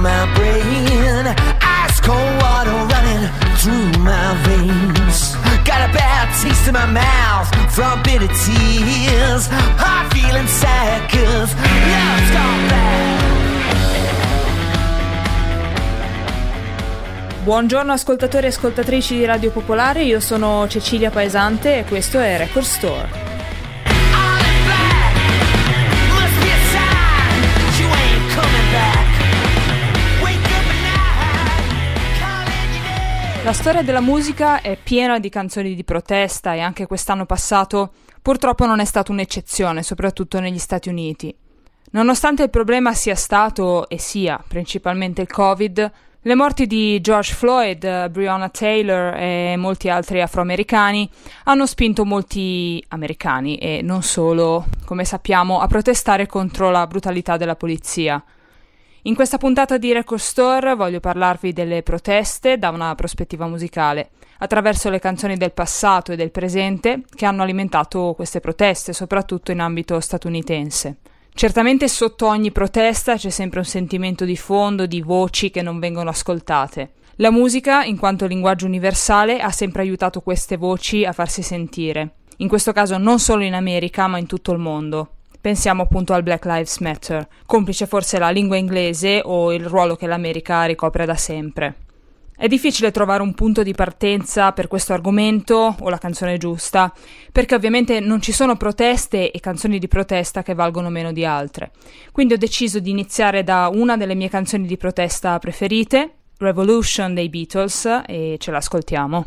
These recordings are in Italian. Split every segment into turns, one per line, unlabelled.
my brain. Ice cold water running through my veins. Got a bad taste in my mouth from bitter tears. I'm feeling sad cause love's gone bad.
Buongiorno ascoltatori e ascoltatrici di Radio Popolare, io sono Cecilia Paesante e questo è Record Store. La storia della musica è piena di canzoni di protesta e anche quest'anno passato purtroppo non è stata un'eccezione, soprattutto negli Stati Uniti. Nonostante il problema sia stato e sia principalmente il Covid, le morti di George Floyd, Breonna Taylor e molti altri afroamericani hanno spinto molti americani e non solo, come sappiamo, a protestare contro la brutalità della polizia. In questa puntata di Record Store voglio parlarvi delle proteste da una prospettiva musicale, attraverso le canzoni del passato e del presente che hanno alimentato queste proteste, soprattutto in ambito statunitense. Certamente sotto ogni protesta c'è sempre un sentimento di fondo, di voci che non vengono ascoltate. La musica, in quanto linguaggio universale, ha sempre aiutato queste voci a farsi sentire. In questo caso non solo in America, ma in tutto il mondo. Pensiamo appunto al Black Lives Matter, complice forse la lingua inglese o il ruolo che l'America ricopre da sempre. È difficile trovare un punto di partenza per questo argomento o la canzone giusta, perché ovviamente non ci sono proteste e canzoni di protesta che valgono meno di altre. Quindi ho deciso di iniziare da una delle mie canzoni di protesta preferite, Revolution dei Beatles, e ce l'ascoltiamo.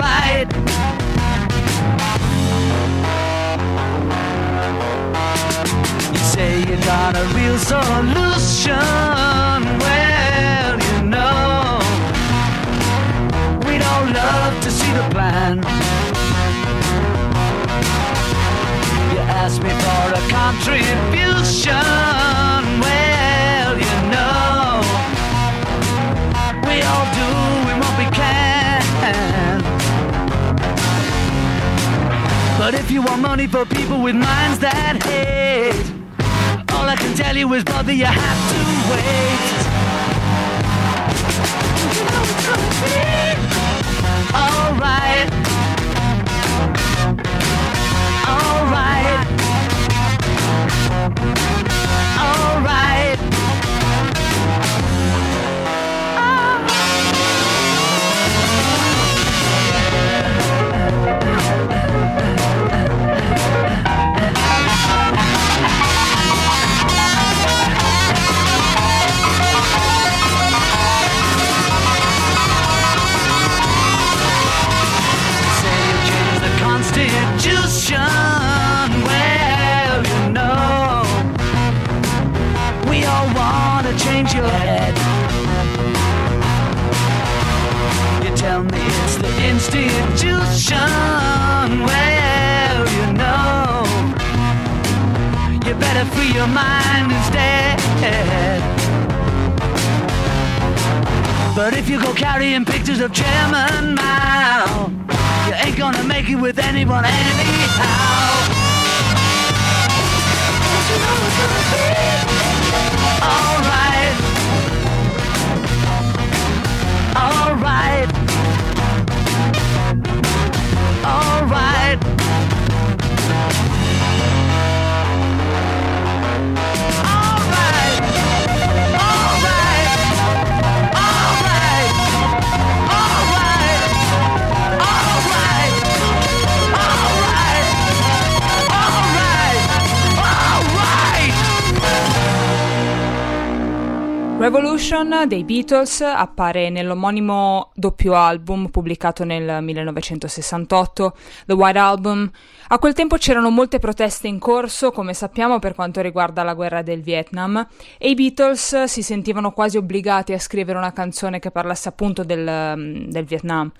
Alright. You say you got a real solution. Well, you know, we don't love to see the plan. You ask me for a contribution. But if you want money for people with minds that hate, all I can tell you is, brother, you have to wait. Alright. Alright. Institution. Well, you know, you better free your mind instead. But if you go carrying pictures of Chairman Mao, you ain't gonna make it with anyone anyhow. You know alright? Alright. it.
Revolution dei Beatles appare nell'omonimo doppio album pubblicato nel 1968, The White Album. A quel tempo c'erano molte proteste in corso, come sappiamo, per quanto riguarda la guerra del Vietnam, e i Beatles si sentivano quasi obbligati a scrivere una canzone che parlasse appunto del, del Vietnam.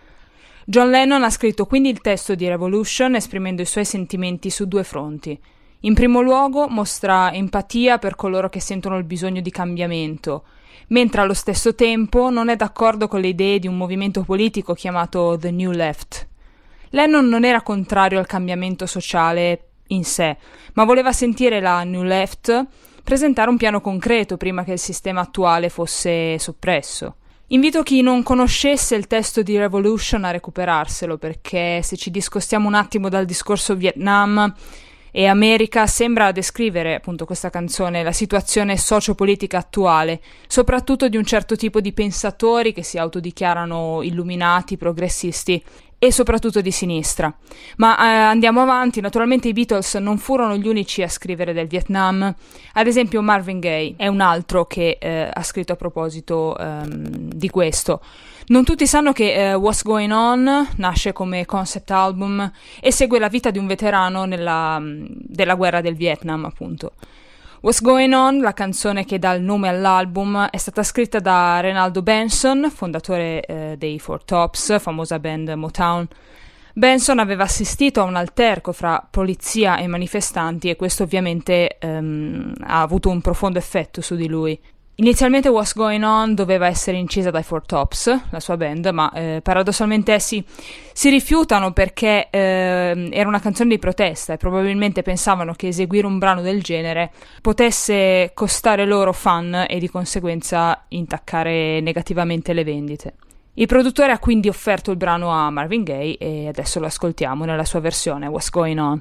John Lennon ha scritto quindi il testo di Revolution esprimendo i suoi sentimenti su due fronti. In primo luogo mostra empatia per coloro che sentono il bisogno di cambiamento, mentre allo stesso tempo non è d'accordo con le idee di un movimento politico chiamato The New Left. Lennon non era contrario al cambiamento sociale in sé, ma voleva sentire la New Left presentare un piano concreto prima che il sistema attuale fosse soppresso. Invito chi non conoscesse il testo di Revolution a recuperarselo perché se ci discostiamo un attimo dal discorso Vietnam e America sembra descrivere appunto questa canzone la situazione sociopolitica attuale, soprattutto di un certo tipo di pensatori che si autodichiarano illuminati, progressisti e soprattutto di sinistra. Ma eh, andiamo avanti, naturalmente i Beatles non furono gli unici a scrivere del Vietnam, ad esempio Marvin Gaye è un altro che eh, ha scritto a proposito ehm, di questo. Non tutti sanno che uh, What's Going On nasce come concept album e segue la vita di un veterano nella, mm, della guerra del Vietnam, appunto. What's Going On, la canzone che dà il nome all'album, è stata scritta da Renaldo Benson, fondatore eh, dei Four Tops, famosa band Motown. Benson aveva assistito a un alterco fra polizia e manifestanti e questo ovviamente ehm, ha avuto un profondo effetto su di lui. Inizialmente What's Going On doveva essere incisa dai Four Tops, la sua band, ma eh, paradossalmente essi si rifiutano perché eh, era una canzone di protesta e probabilmente pensavano che eseguire un brano del genere potesse costare loro fan e di conseguenza intaccare negativamente le vendite. Il produttore ha quindi offerto il brano a Marvin Gaye e adesso lo ascoltiamo nella sua versione What's Going On.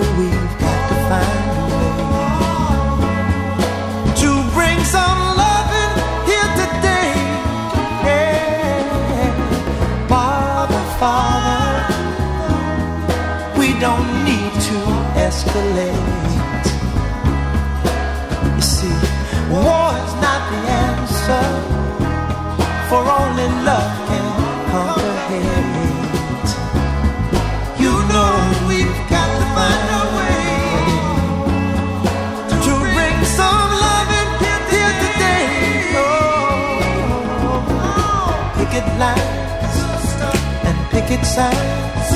escalate. You see, war is not the answer, for only love can conquer hate. You know we've got to find a way to bring some loving here today. Oh, picket lines and picket signs.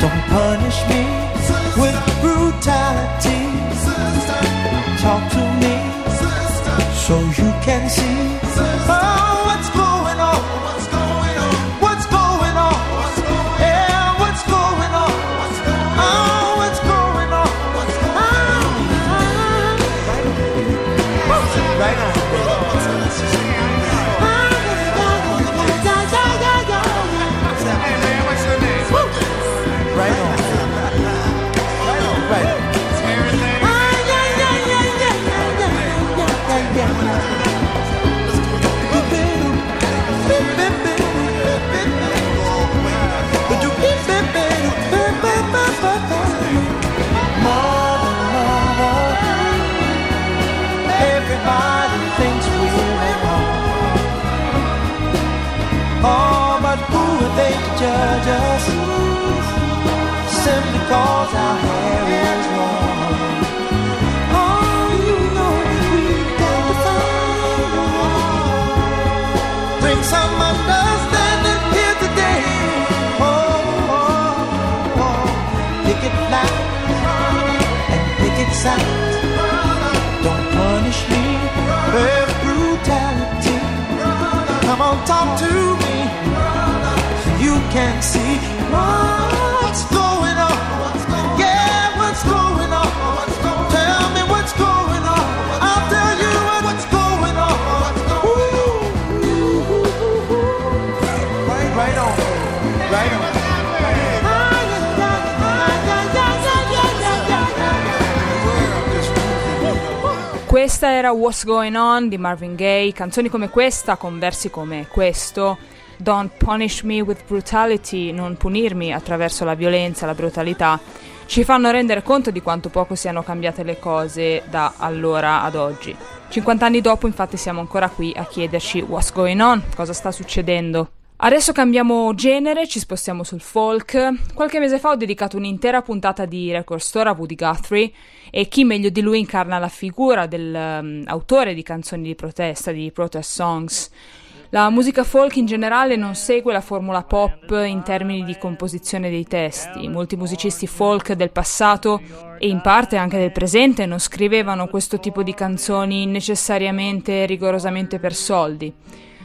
Don't punish me with brutality. Talk to me so you can see talk to me. You can see what's going
questa era What's Going On di Marvin Gaye, canzoni come questa con versi come questo, Don't punish me with brutality, non punirmi attraverso la violenza, la brutalità, ci fanno rendere conto di quanto poco siano cambiate le cose da allora ad oggi. 50 anni dopo infatti siamo ancora qui a chiederci what's going on, cosa sta succedendo. Adesso cambiamo genere, ci spostiamo sul folk. Qualche mese fa ho dedicato un'intera puntata di Record Store a Woody Guthrie e chi meglio di lui incarna la figura dell'autore um, di canzoni di protesta, di protest songs. La musica folk in generale non segue la formula pop in termini di composizione dei testi. Molti musicisti folk del passato e in parte anche del presente non scrivevano questo tipo di canzoni necessariamente rigorosamente per soldi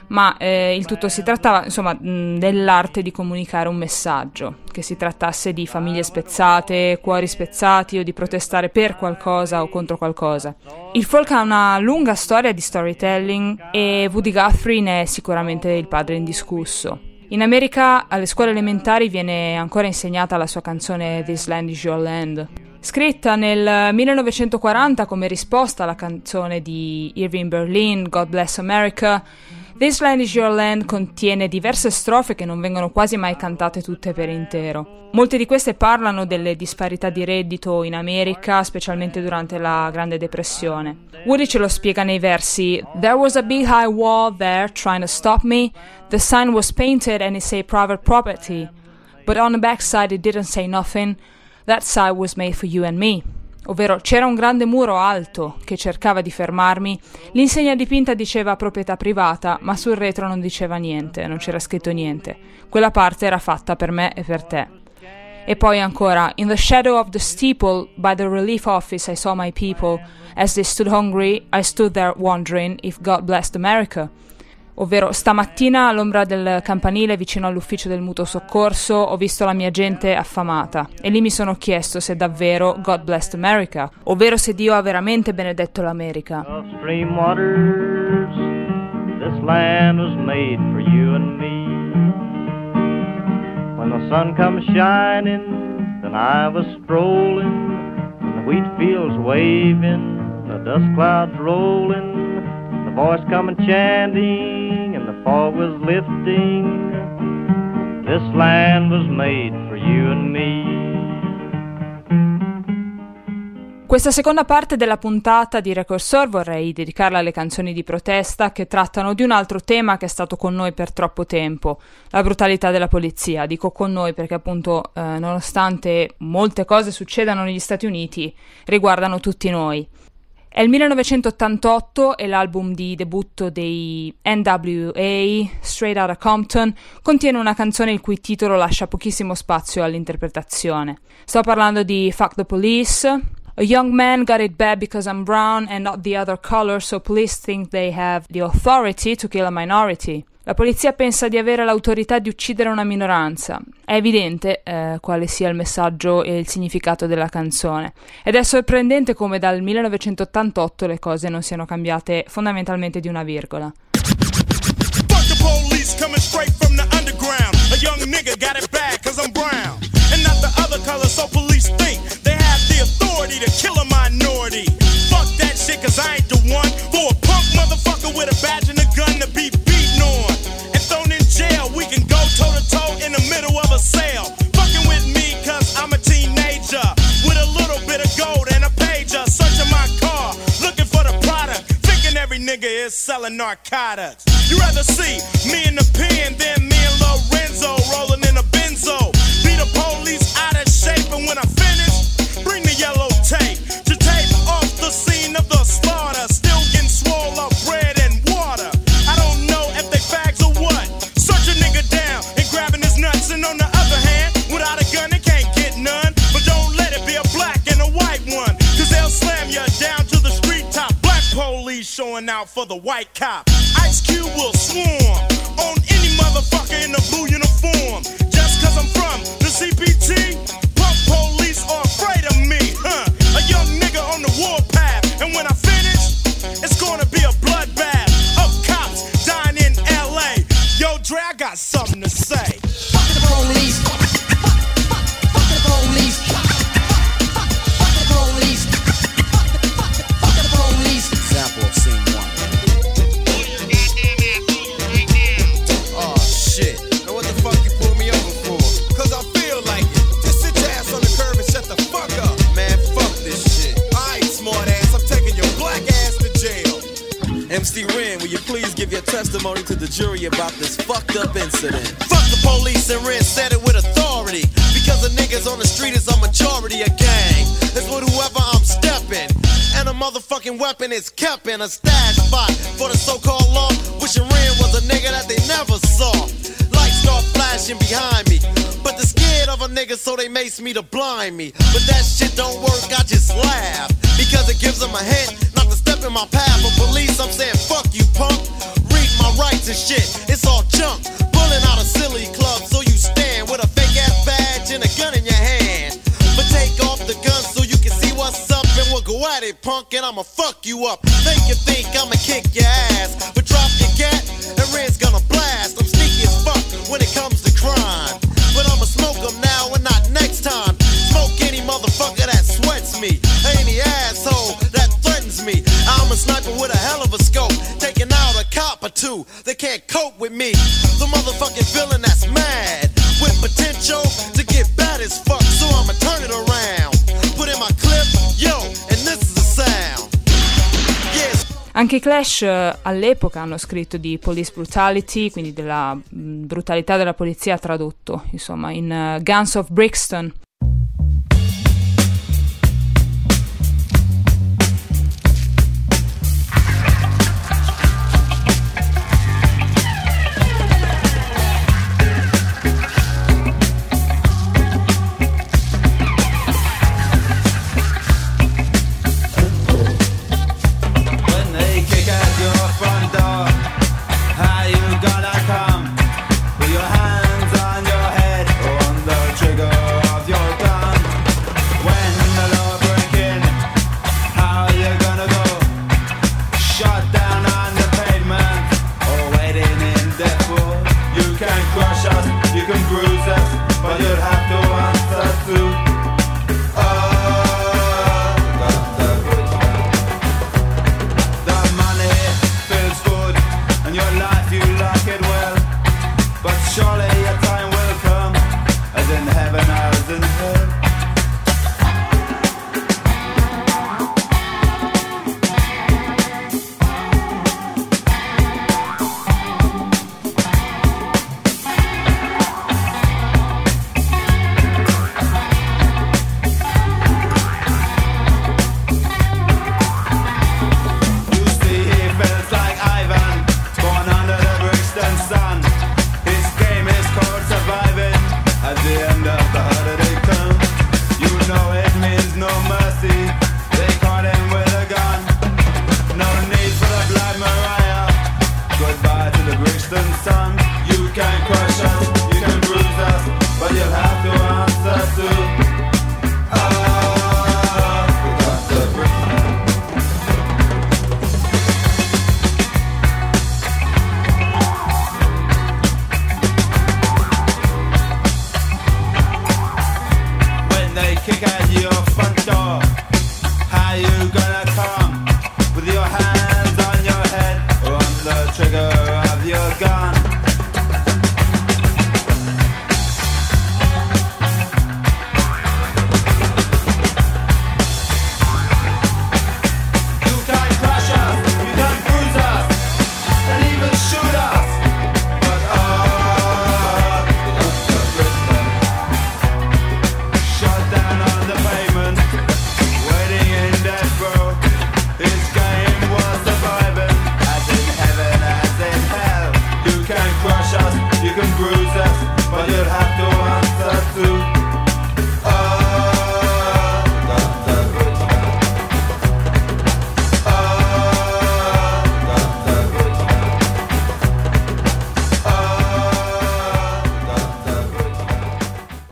ma eh, il tutto si trattava insomma dell'arte di comunicare un messaggio, che si trattasse di famiglie spezzate, cuori spezzati o di protestare per qualcosa o contro qualcosa. Il folk ha una lunga storia di storytelling e Woody Guthrie ne è sicuramente il padre indiscusso. In America alle scuole elementari viene ancora insegnata la sua canzone This Land is Your Land. Scritta nel 1940 come risposta alla canzone di Irving Berlin, God Bless America, This Land is Your Land contiene diverse strofe che non vengono quasi mai cantate tutte per intero. Molte di queste parlano delle disparità di reddito in America, specialmente durante la Grande Depressione. Woody ce lo spiega nei versi There was a big high wall there trying to stop me. The sign was painted and it said private property. But on the backside it didn't say nothing. That side was made for you and me ovvero c'era un grande muro alto che cercava di fermarmi, l'insegna dipinta diceva proprietà privata, ma sul retro non diceva niente, non c'era scritto niente. Quella parte era fatta per me e per te. E poi ancora, In the shadow of the steeple, by the relief office I saw my people. As they stood hungry, I stood there wondering if God blessed America ovvero stamattina all'ombra del campanile vicino all'ufficio del mutuo soccorso ho visto la mia gente affamata e lì mi sono chiesto se davvero God blessed America, ovvero se Dio ha veramente benedetto l'America. This land was made for you and me. When the sun comes shining, then I was strolling, and the wheat fields waving, the dust clouds rolling. voice coming chanting was lifting. This land was made for you and me. Questa seconda parte della puntata di Recursor vorrei dedicarla alle canzoni di protesta che trattano di un altro tema che è stato con noi per troppo tempo, la brutalità della polizia. Dico con noi perché appunto eh, nonostante molte cose succedano negli Stati Uniti, riguardano tutti noi. È il 1988 e l'album di debutto dei NWA, Straight Outta Compton, contiene una canzone il cui titolo lascia pochissimo spazio all'interpretazione. Sto parlando di Fuck the Police. A young man got it bad because I'm brown and not the other color, so police think they have the authority to kill a minority. La polizia pensa di avere l'autorità di uccidere una minoranza. È evidente eh, quale sia il messaggio e il significato della canzone. Ed è sorprendente come dal 1988 le cose non siano cambiate fondamentalmente di una virgola. Fuck cause I ain't the one for a punk motherfucker with a badge in the middle of a sale. Fucking with I'm a teenager. With a little bit of gold and a pager. Searching my car, looking for the product. Thinking every nigga is selling narcotics. you rather see me in the pen than me and Lorenzo rolling in a benzo. Be the police out of shape, and when I out for the white cop. Ice Cube will swarm on any motherfucker in a blue uniform.
Is kept in a stash spot for the so-called law. Wishing Ren was a nigga that they never saw. Lights start flashing behind me. But they're scared of a nigga, so they mace me to blind me. But that shit don't work, I just laugh. Because it gives them a hint not to step in my path. But police, I'm saying, fuck you, punk. Read my rights and shit, it's all junk. Pulling out a silly club, so you stand with a fake ass badge and a gun in your hand. But take off the gun so go at it, punk, and I'ma fuck you up. Make you think I'ma kick your ass, but drop your gat, and Red's gonna blast. I'm sneaky as fuck when it comes to crime. But I'ma smoke them now and not next time. Smoke any motherfucker that sweats me, any asshole that threatens me. I'm a sniper with a hell of a scope, taking out a cop or two. They can't cope with me. The motherfucking villain that's mad with potential
Anche i Clash eh, all'epoca hanno scritto di police brutality, quindi della mh, brutalità della polizia tradotto, insomma, in eh, Guns of Brixton.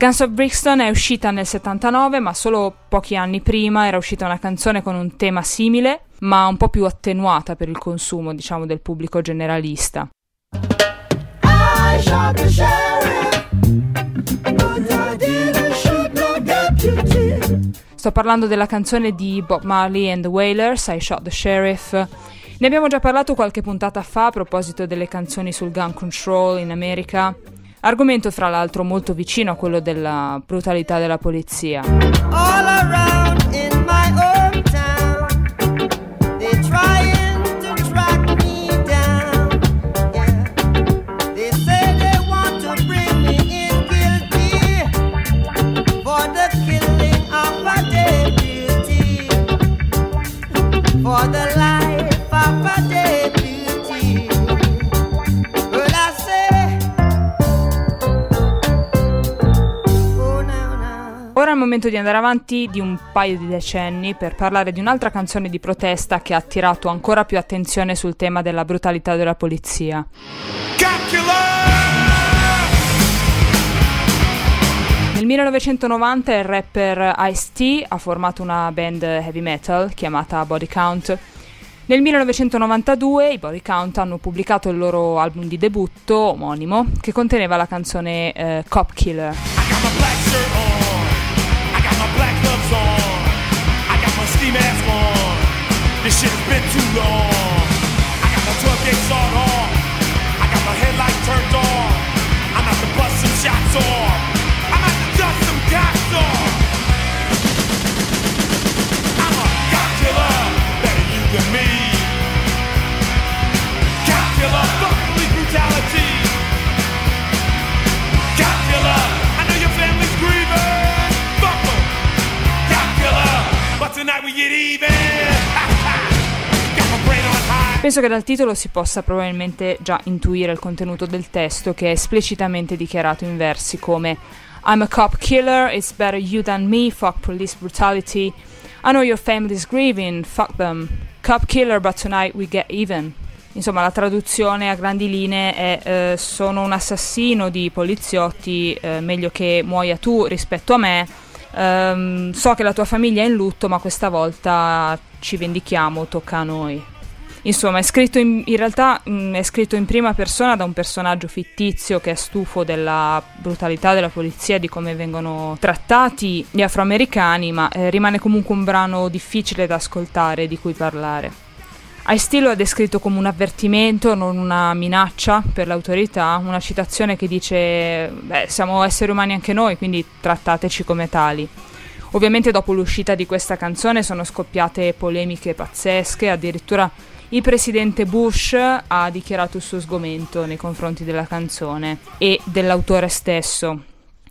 Guns of Brixton è uscita nel 79, ma solo pochi anni prima era uscita una canzone con un tema simile, ma un po' più attenuata per il consumo, diciamo, del pubblico generalista.
I shot the sheriff, but I didn't shoot no deputy.
Sto parlando della canzone di Bob Marley and the Wailers, I Shot the Sheriff. Ne abbiamo già parlato qualche puntata fa a proposito delle canzoni sul gun control in America. Argomento fra l'altro molto vicino a quello della brutalità della polizia.
All around
il momento di andare avanti di un paio di decenni per parlare di un'altra canzone di protesta che ha attirato ancora più attenzione sul tema della brutalità della polizia. Nel 1990 il rapper Ice-T ha formato una band heavy metal chiamata Body Count. Nel 1992 i Body Count hanno pubblicato il loro album di debutto omonimo che conteneva la canzone eh, Cop Killer.
Mask on. This shit has been too long. I got my 12 gauge off. I got my headlight turned on. I'm out to bust some shots off.
Penso che dal titolo si possa probabilmente già intuire il contenuto del testo che è esplicitamente dichiarato in versi come I'm a cop killer, it's better you than me, fuck police brutality. I know your family's grieving, fuck them. Cop killer, but tonight we get even. Insomma, la traduzione a grandi linee è eh, sono un assassino di poliziotti, eh, meglio che muoia tu rispetto a me. Ehm, so che la tua famiglia è in lutto, ma questa volta ci vendichiamo, tocca a noi. Insomma, è scritto in, in realtà mh, è scritto in prima persona da un personaggio fittizio che è stufo della brutalità della polizia, di come vengono trattati gli afroamericani, ma eh, rimane comunque un brano difficile da ascoltare di cui parlare. Ice-T lo ha descritto come un avvertimento, non una minaccia per l'autorità, una citazione che dice beh, siamo esseri umani anche noi, quindi trattateci come tali. Ovviamente dopo l'uscita di questa canzone sono scoppiate polemiche pazzesche, addirittura il presidente Bush ha dichiarato il suo sgomento nei confronti della canzone e dell'autore stesso.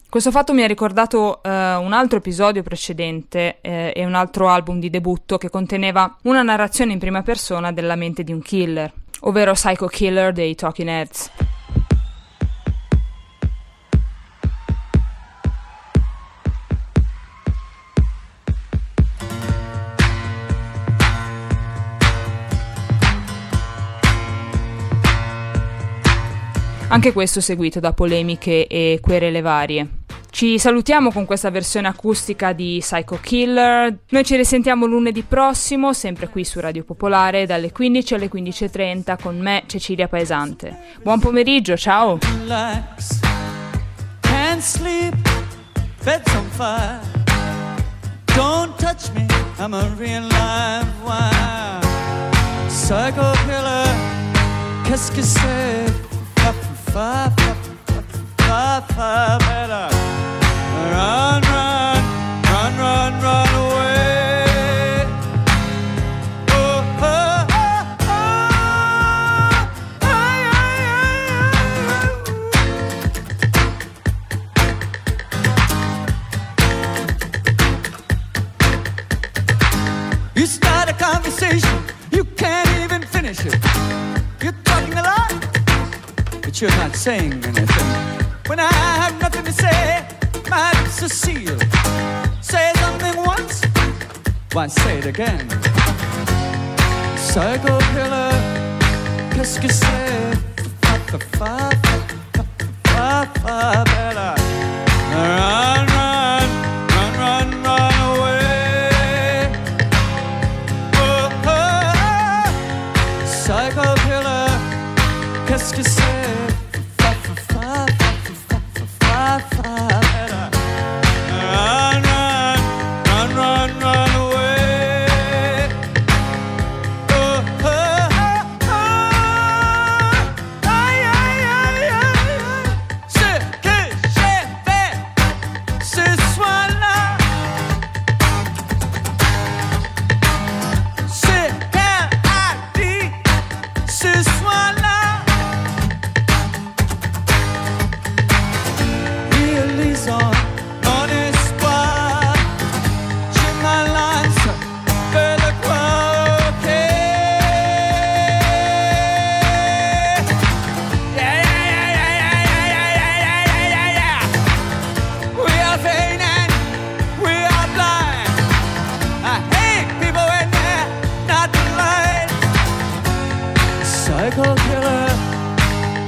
Questo fatto mi ha ricordato eh, un altro episodio precedente eh, e un altro album di debutto che conteneva una narrazione in prima persona della mente di un killer, ovvero Psycho Killer dei Talking Heads. Anche questo seguito da polemiche e querele varie. Ci salutiamo con questa versione acustica di Psycho Killer. Noi ci risentiamo lunedì prossimo, sempre qui su Radio Popolare, dalle 15 alle 15.30 con me, Cecilia Paesante. Buon pomeriggio, ciao!
relax. Don't touch me, I'm a real live wire. Psycho killer, qu'est-ce que c'est? Run, run, run, run, run away. Oh, oh, oh, oh. You start a conversation, you're not saying anything. When I have nothing to say, my lips are sealed. Say something once, why say it again? Psycho killer, qu'est-ce que c'est? Fa, fa, fa, fa, fa, fa,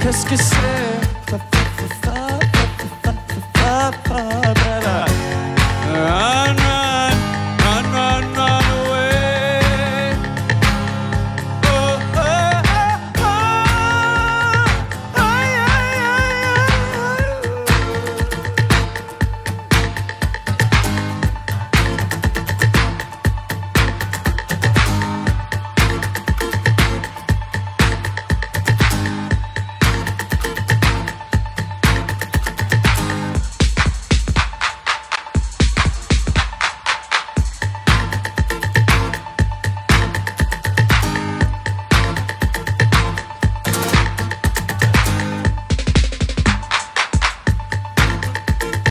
Qu'est-ce que c'est?